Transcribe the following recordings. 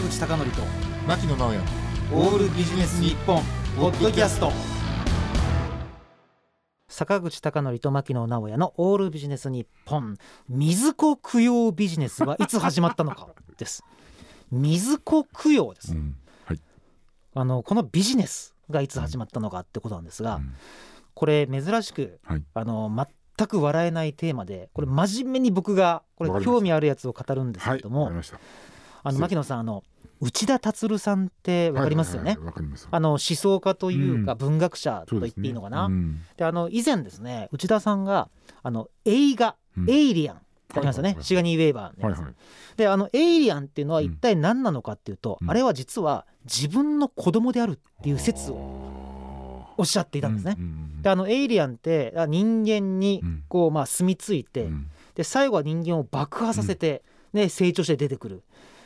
坂口孝則と牧野直哉。オールビジネス日本ポッドキャスト。坂口孝則と牧野直哉のオールビジネス日本。水子供養ビジネスはいつ始まったのか？です。水子供養です、うんはい。あのこのビジネスがいつ始まったのかってことなんですが、うん。これ珍しくはい。あの全く笑えないテーマでこれ真面目に僕がこれ興味あるやつを語るんですけども、あの牧野さんあの内田達さんってわかりますよね、はいはいはいあの思想家というかうん。文学者と言っていいのかな、うん。であの以前ですね内田さんがあの映画「うん。エイリアン」ありますよね、シガニー・ウェイバーのやつ、はいはい。であのエイリアンっていうのは一体何なのかっていうと、うん。あれは実は自分の子供であるっていう説ををおっしゃっていたんですね。うんうんであのエイリアンってあ人間にうん。こうまあ住み着いて、うん。で最後は人間を爆破させて、ね、成長して出てくる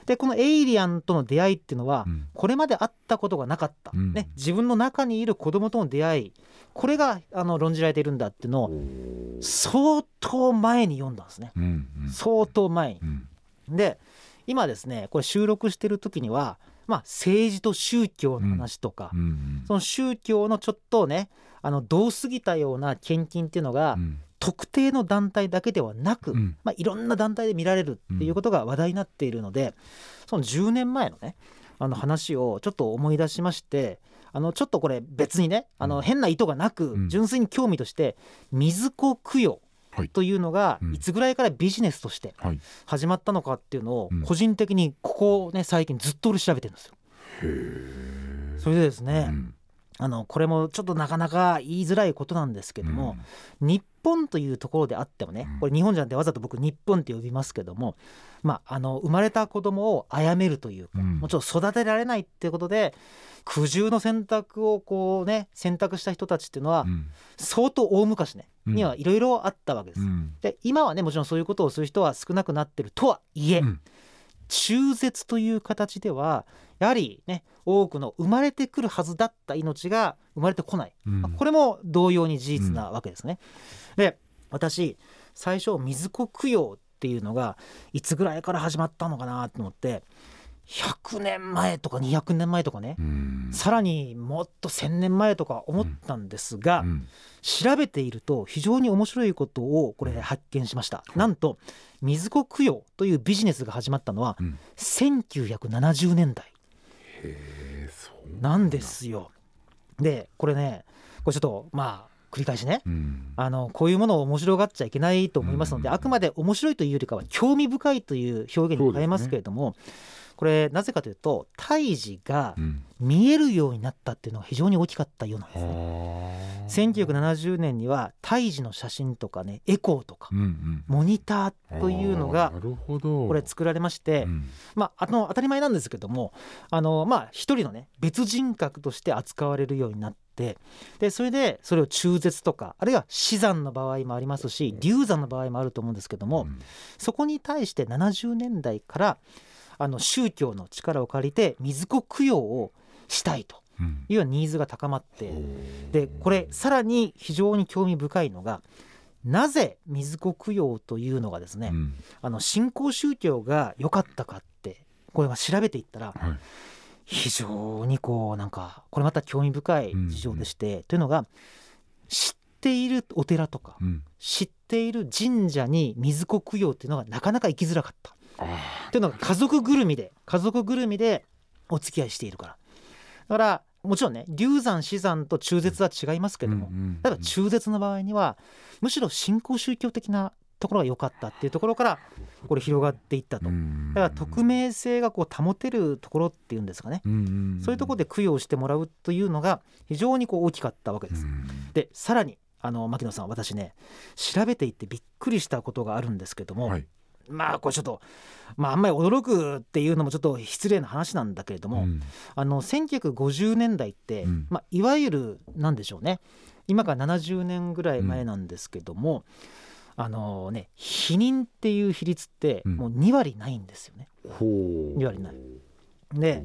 でこのエイリアンとの出会いっていうのは、うん。これまで会ったことがなかった、うん。ね、自分の中にいる子供との出会いこれがあの論じられているんだっていうのを相当前に読んだんですね。相当前に。う。ん。で今ですねこれ収録してる時には、まあ、政治と宗教の話とか、うんうんその宗教のちょっとねあのどう過ぎたような献金っていうのが、うん特定の団体だけではなく、うん。まあ、いろんな団体で見られるっていうことが話題になっているので、その10年前のねあの話をちょっと思い出しましてあのちょっとこれ別にねあうん。の変な意図がなく、うん。純粋に興味として水子供養はい。というのがうん。いつぐらいからビジネスとしてはい。始まったのかっていうのをうん。個人的にここね最近ずっと俺調べてるんですよ。へそれでですね、うん。あのこれもちょっとなかなか言いづらいことなんですけども、日本というところであってもねうん。これ日本じゃなくてわざと僕日本って呼びますけども、まあ、あの生まれた子供を殺めるというか、うん。もちろん育てられないっていうことで苦渋の選択をこうね選択した人たちっていうのはうん。相当大昔ね、うん。にはいろいろあったわけです。うん。で今はねもちろんそういうことをする人は少なくなってるとはいえ、うん中絶という形ではやはりね多くの生まれてくるはずだった命が生まれてこない、うんまあこれも同様に事実なわけですね。で私最初水子供養っていうのがいつぐらいから始まったのかなと思って100年前とか200年前とかね、うん。さらにもっと1,000年前とか思ったんですが、うん。調べていると非常に面白いことをこれ発見しました。なんと水子供養というビジネスが始まったのはうん。1970年代。へーそうなんですよ。でこれねこれちょっとまあ繰り返しね。うん。あのこういうものを面白がっちゃいけないと思いますので、うん。あくまで面白いというよりかは興味深いという表現に変えますけれども、これなぜかというと胎児がうん。見えるようになったっていうのが非常に大きかったようなんですね。はあ。1970年には胎児の写真とかねエコーとかうんうん。モニターというのあがこれ作られまして、うん。まあ、あの当たり前なんですけどもあの、まあ、一人のね別人格として扱われるようになってでそれでそれを中絶とかあるいは死産の場合もありますし流産の場合もあると思うんですけども、うん。そこに対して70年代からあの宗教の力を借りて水子供養をしたいとうん。いうニーズが高まってでこれさらに非常に興味深いのがなぜ水子供養というのがですね、うん。あの新興宗教が良かったかってこれは調べていったらはい。非常にこうなんかこれまた興味深い事情でして、というのが知っているお寺とかうん。知っている神社に水子供養っていうのがなかなか行きづらかったあというのが家族ぐるみで家族ぐるみでお付き合いしているから。だからもちろんね流産死産と中絶は違いますけども、例えば中絶の場合にはむしろ新興宗教的なところが良かったっていうところからこれ広がっていったと。だから匿名性がこう保てるところっていうんですかね、そういうところで供養してもらうというのが非常にこう大きかったわけです。でさらにあの牧野さん私ね調べていってびっくりしたことがあるんですけども、はいまあこれちょっと、まあ、あんまり驚くっていうのもちょっと失礼な話なんだけれども、あの1950年代って、うん。まあ、いわゆるなんでしょうね。今から70年ぐらい前なんですけども、あのね避妊っていう比率ってうん。もう2割ないんですよね。ほう。2割ない。で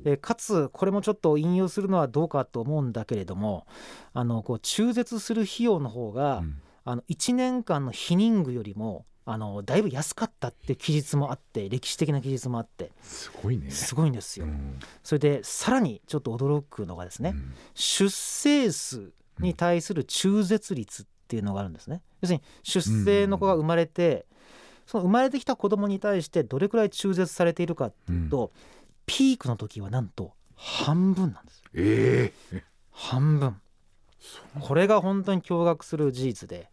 でかつこれもちょっと引用するのはどうかと思うんだけれどもあのこう中絶する費用の方が、うん。あの1年間の避妊具よりもあのだいぶ安かったって記述もあって歴史的な記述もあってすごいねすごいんですよ。うんそれでさらにちょっと驚くのがですね、うん出生数に対する中絶率っていうのがあるんですね。要するに出生の子が生まれて、その生まれてきた子供に対してどれくらい中絶されているかっていうと、ピークの時はなんと半分なんです。ええ半分。これが本当に驚愕する事実で。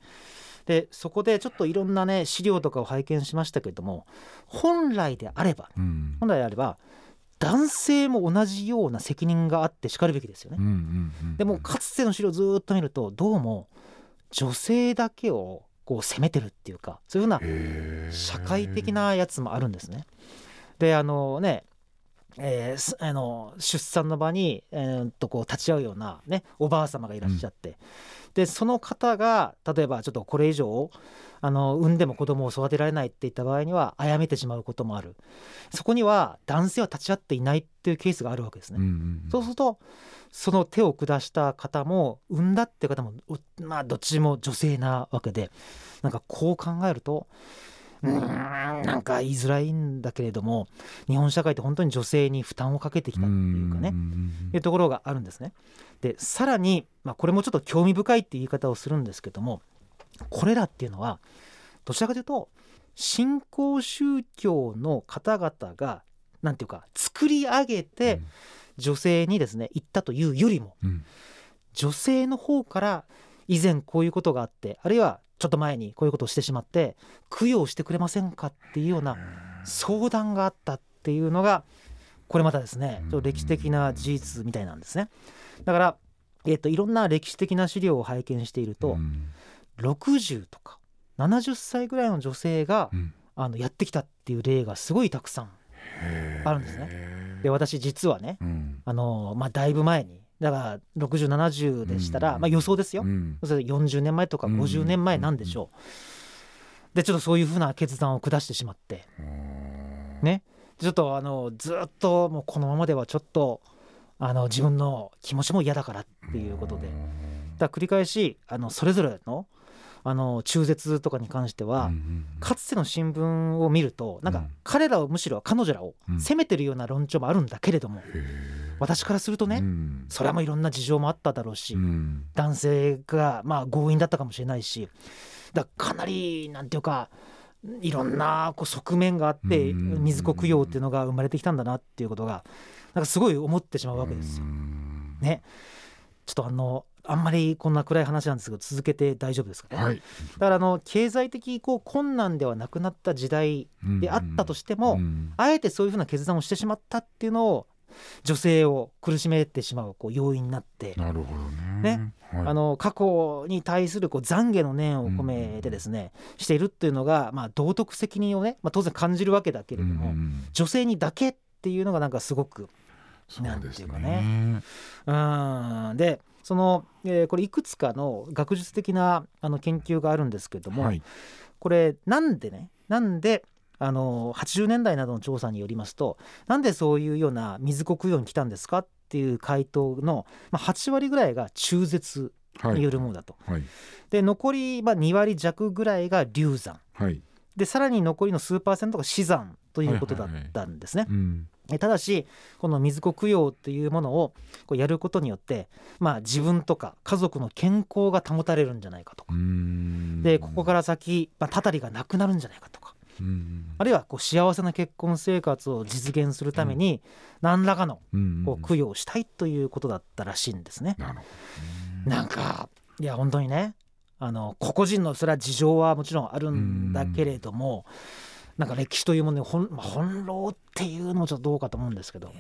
でそこでちょっといろんなね資料とかを拝見しましたけれども本来であればうん本来であれば男性も同じような責任があってしかるべきですよねうん。うんうんでもかつての資料をずーっと見るとどうも女性だけをこう責めてるっていうかそういうふうな社会的なやつもあるんですね。であのねえーすあの出産の場に、えーっとこう立ち会うような、ね、おばあ様がいらっしゃって、でその方が例えばちょっとこれ以上あの産んでも子供を育てられないって言った場合には殺めてしまうこともあるそこには男性は立ち会っていないっていうケースがあるわけですね。うんうんそうするとその手を下した方も産んだって方もうまあどっちも女性なわけでなんかこう考えるとうーん。なんか言いづらいんだけれども日本社会って本当に女性に負担をかけてきたっていうかね。いうところがあるんですね。でさらに、まあ、これもちょっと興味深いって言い方をするんですけどもこれらっていうのはどちらかというと新興宗教の方々がなんていうか作り上げて女性にですね言ったというよりもうん。女性の方から以前こういうことがあってあるいはちょっと前にこういうことをしてしまって供養してくれませんかっていうような相談があったっていうのがこれまたですねちょ歴史的な事実みたいなんですね。だから、えっといろんな歴史的な資料を拝見していると、うん。60とか70歳ぐらいの女性がうん。あのやってきたっていう例がすごいたくさんあるんですね。で私実はねうん。あの、まあ、だいぶ前にだから6070でしたら、うん。まあ、予想ですよ、うん。それで40年前とかうん。50年前なんでしょう、でちょっとそういうふうな決断を下してしまって。ね。ちょっとあのずっともうこのままではちょっとあの自分の気持ちも嫌だからっていうことで。だ繰り返しあのそれぞれのあの中絶とかに関しては、かつての新聞を見るとなんかうん。彼らをむしろ彼女らをうん。責めてるような論調もあるんだけれども、私からするとね、それはもういろんな事情もあっただろうし、男性がまあ強引だったかもしれないしだかなりなんていうかいろんなこう側面があってうん水子供養っていうのが生まれてきたんだなっていうことがなんかすごい思ってしまうわけですよ。ね。ちょっとあのあんまりこんな暗い話なんですけど続けて大丈夫ですかね、はい。だからあの経済的こう困難ではなくなった時代であったとしても、うんあえてそういうふうな決断をしてしまったっていうのを女性を苦しめてしまうこう要因になって、なるほどね。ね。はい。あの過去に対するこう懺悔の念を込めてですね、しているっていうのが、まあ、道徳責任をね、まあ、当然感じるわけだけれども、うん女性にだけっていうのがなんかすごくなんていうかね。うん。でその、えーこれいくつかの学術的なあの研究があるんですけれども、はい。これなんでねなんであの80年代などの調査によりますとなんでそういうような水子供養に来たんですかっていう回答の、まあ、8割ぐらいが中絶はい。によるものだと。はい。で残り、まあ、2割弱ぐらいが流産。はいでさらに残りの数パーセントが死産ということだったんですね。ただしこの水子供養っていうものをこうやることによって、まあ、自分とか家族の健康が保たれるんじゃないかとか。うん。でここから先、まあ、たたりがなくなるんじゃないかとか。うん。あるいはこう幸せな結婚生活を実現するために何らかのうんこう供養をしたいということだったらしいんですね。なんかいや本当にねあの個々人のそれは事情はもちろんあるんだけれどもなんか歴史というものに本,、まあ、翻弄っていうのもちょっとどうかと思うんですけど、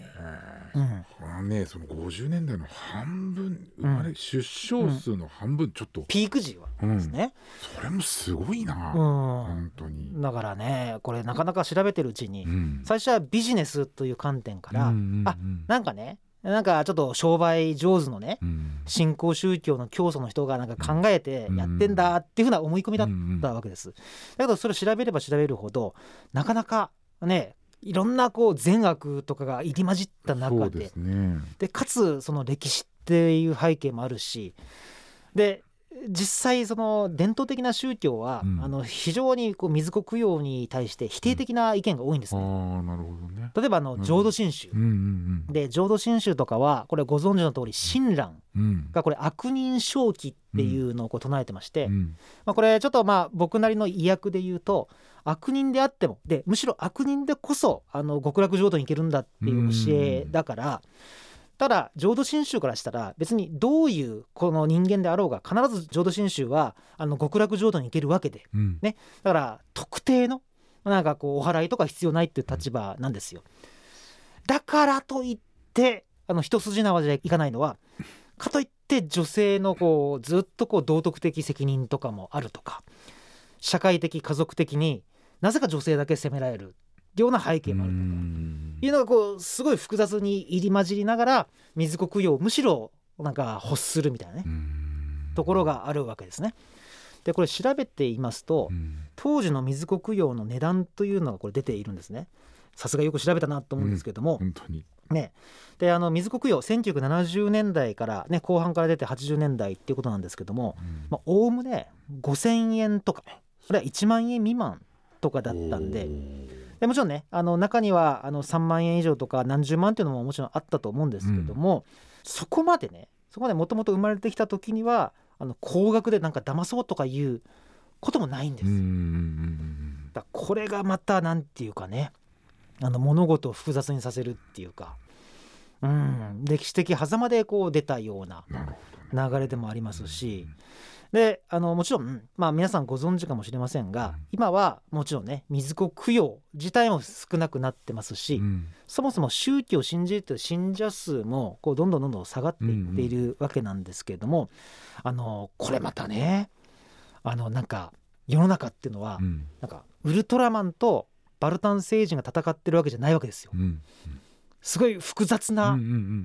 うん、このねその50年代の半分生まれ、出生数の半分ちょっと、ピーク時はですね。それもすごいな、うん。本当に、だからねこれなかなか調べてるうちに、うん。最初はビジネスという観点から、うんうんうん。あなんかねなんかちょっと商売上手のねうん。新興宗教の教祖の人がなんか考えてやってんだっていうふうな思い込みだったわけです。だけどそれを調べれば調べるほどなかなかねいろんなこう善悪とかが入り混じった中ですね。でかつその歴史っていう背景もあるし。で実際その伝統的な宗教は、うん。あの非常にこう水子供養に対して否定的な意見が多いんですあね。あなるほどね。例えばあのうん。浄土真宗、うんうんで浄土真宗とかはこれご存知の通り親鸞うん。うんがこれ悪人正気っていうのをこう唱えてまして、うん。まあ、これちょっとまあ僕なりの意訳で言うと悪人であってもでむしろ悪人でこそあの極楽浄土に行けるんだっていう教えだからただ浄土真宗からしたら別にどういうこの人間であろうが必ず浄土真宗はあの極楽浄土に行けるわけで。うん。ね。だから特定のなんかこうお祓いとか必要ないっていう立場なんですよ。だからといってあの一筋縄じゃいかないのはかといって女性のこうずっとこう道徳的責任とかもあるとか社会的家族的になぜか女性だけ責められるような背景もあるとか。いうのがこうすごい複雑に入り混じりながら水子供養をむしろなんか欲するみたいなねところがあるわけですね。でこれ調べていますと当時の水子供養の値段というのがこれ出ているんですね。さすがよく調べたなと思うんですけども、本当に。ね。であの水子供養1970年代からね後半から出て80年代っていうことなんですけどもまあおおむね5,000円とかあるいは1万円未満とかだったんででもちろんねあの中にはあの3万円以上とか何十万っていうのももちろんあったと思うんですけども、そこまでねそこまでもともと生まれてきた時にはあの高額でなんか騙そうとかいうこともないんです。だこれがまたなんていうかねあの物事を複雑にさせるっていうか、うん、歴史的狭間でこう出たような流れでもありますし、であのもちろん、まあ、皆さんご存知かもしれませんがうん。今はもちろんね水子供養自体も少なくなってますし、うん。そもそも宗教を信じる信者数もこうどんどんどんどん下がっていっているわけなんですけれども、あのこれまたねあのなんか世の中っていうのは、うん。なんかウルトラマンとバルタン星人が戦ってるわけじゃないわけですよ。うん。すごい複雑うんうなんう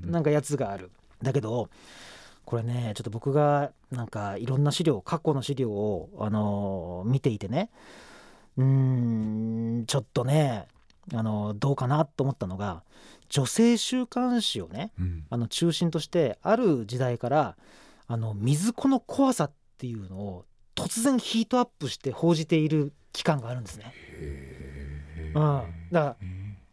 ん。なんかやつがある。だけどこれねちょっと僕がなんかいろんな資料過去の資料を、あのー見ていてね。うーんちょっとね、あのーどうかなと思ったのが女性週刊誌をねうん。あの中心としてある時代からあの水子の怖さっていうのを突然ヒートアップして報じている期間があるんですね。へうん、ーだから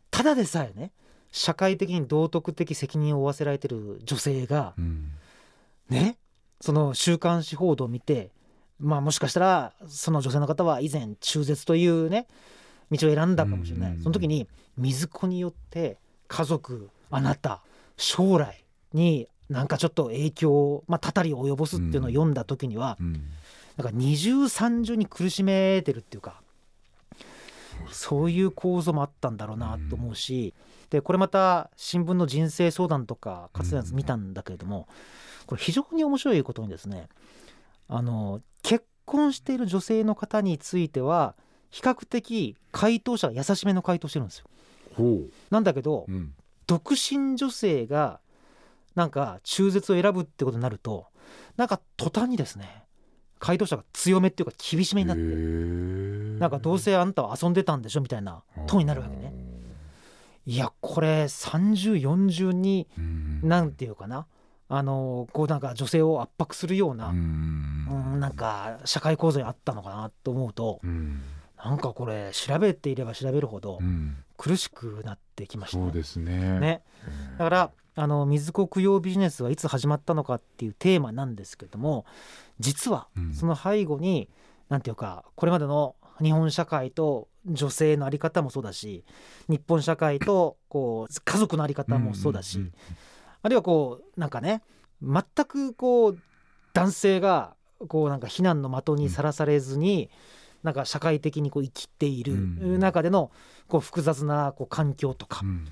ただでさえね社会的に道徳的責任を負わせられてる女性がうんね。その週刊誌報道を見てまあもしかしたらその女性の方は以前中絶というね道を選んだかもしれなうん。いその時に水子によって家族あなた将来になんかちょっと影響を、まあ、たたりを及ぼすっていうのを読んだ時にはうん。なんか二重三重に苦しめてるっていうかそういう構造もあったんだろうなと思うしでこれまた新聞の人生相談とかかつてのやつ見たんだけれどもこれ非常に面白いことにですねあの結婚している女性の方については比較的回答者が優しめの回答してるんですよ。ほなんだけどううん。独身女性がなんか中絶を選ぶってことになるとなんか途端にですね回答者が強めっていうか厳しめになってへなんかどうせあんたは遊んでたんでしょみたいなトーンになるわけね。いやこれ3040にんていうかなあのこうなんか女性を圧迫するような、うん。うん、なんか社会構造にあったのかなと思うとうん。なんかこれ調べていれば調べるほどうん。苦しくなってきました。ね。そうですね。ね。だからあの水子供養ビジネスはいつ始まったのかっていうテーマなんですけども実はうん。その背後になんていうかこれまでの日本社会と女性の在り方もそうだし日本社会とこう家族の在り方もそうだし、んあるいはこうなんかね全くこう男性がこうなんか非難の的にさらされずに、なんか社会的にこう生きているうん。中でのこう複雑なこう環境とか、うん。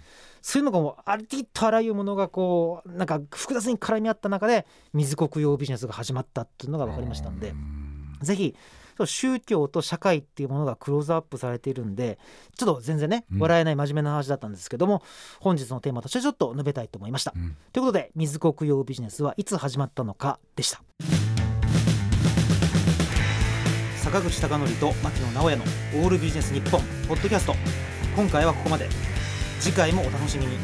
そういうのがもうありとあらゆるものがこうなんか複雑に絡み合った中で水子供養ビジネスが始まったっていうのが分かりましたんでうん。ぜひ宗教と社会っていうものがクローズアップされているんでちょっと全然ねうん。笑えない真面目な話だったんですけども、本日のテーマとしてちょっと述べたいと思いました。うん。ということで水子供養ビジネスはいつ始まったのかでした。坂口孝則と牧野直哉のオールビジネス日本ポッドキャスト。今回はここまで。次回もお楽しみに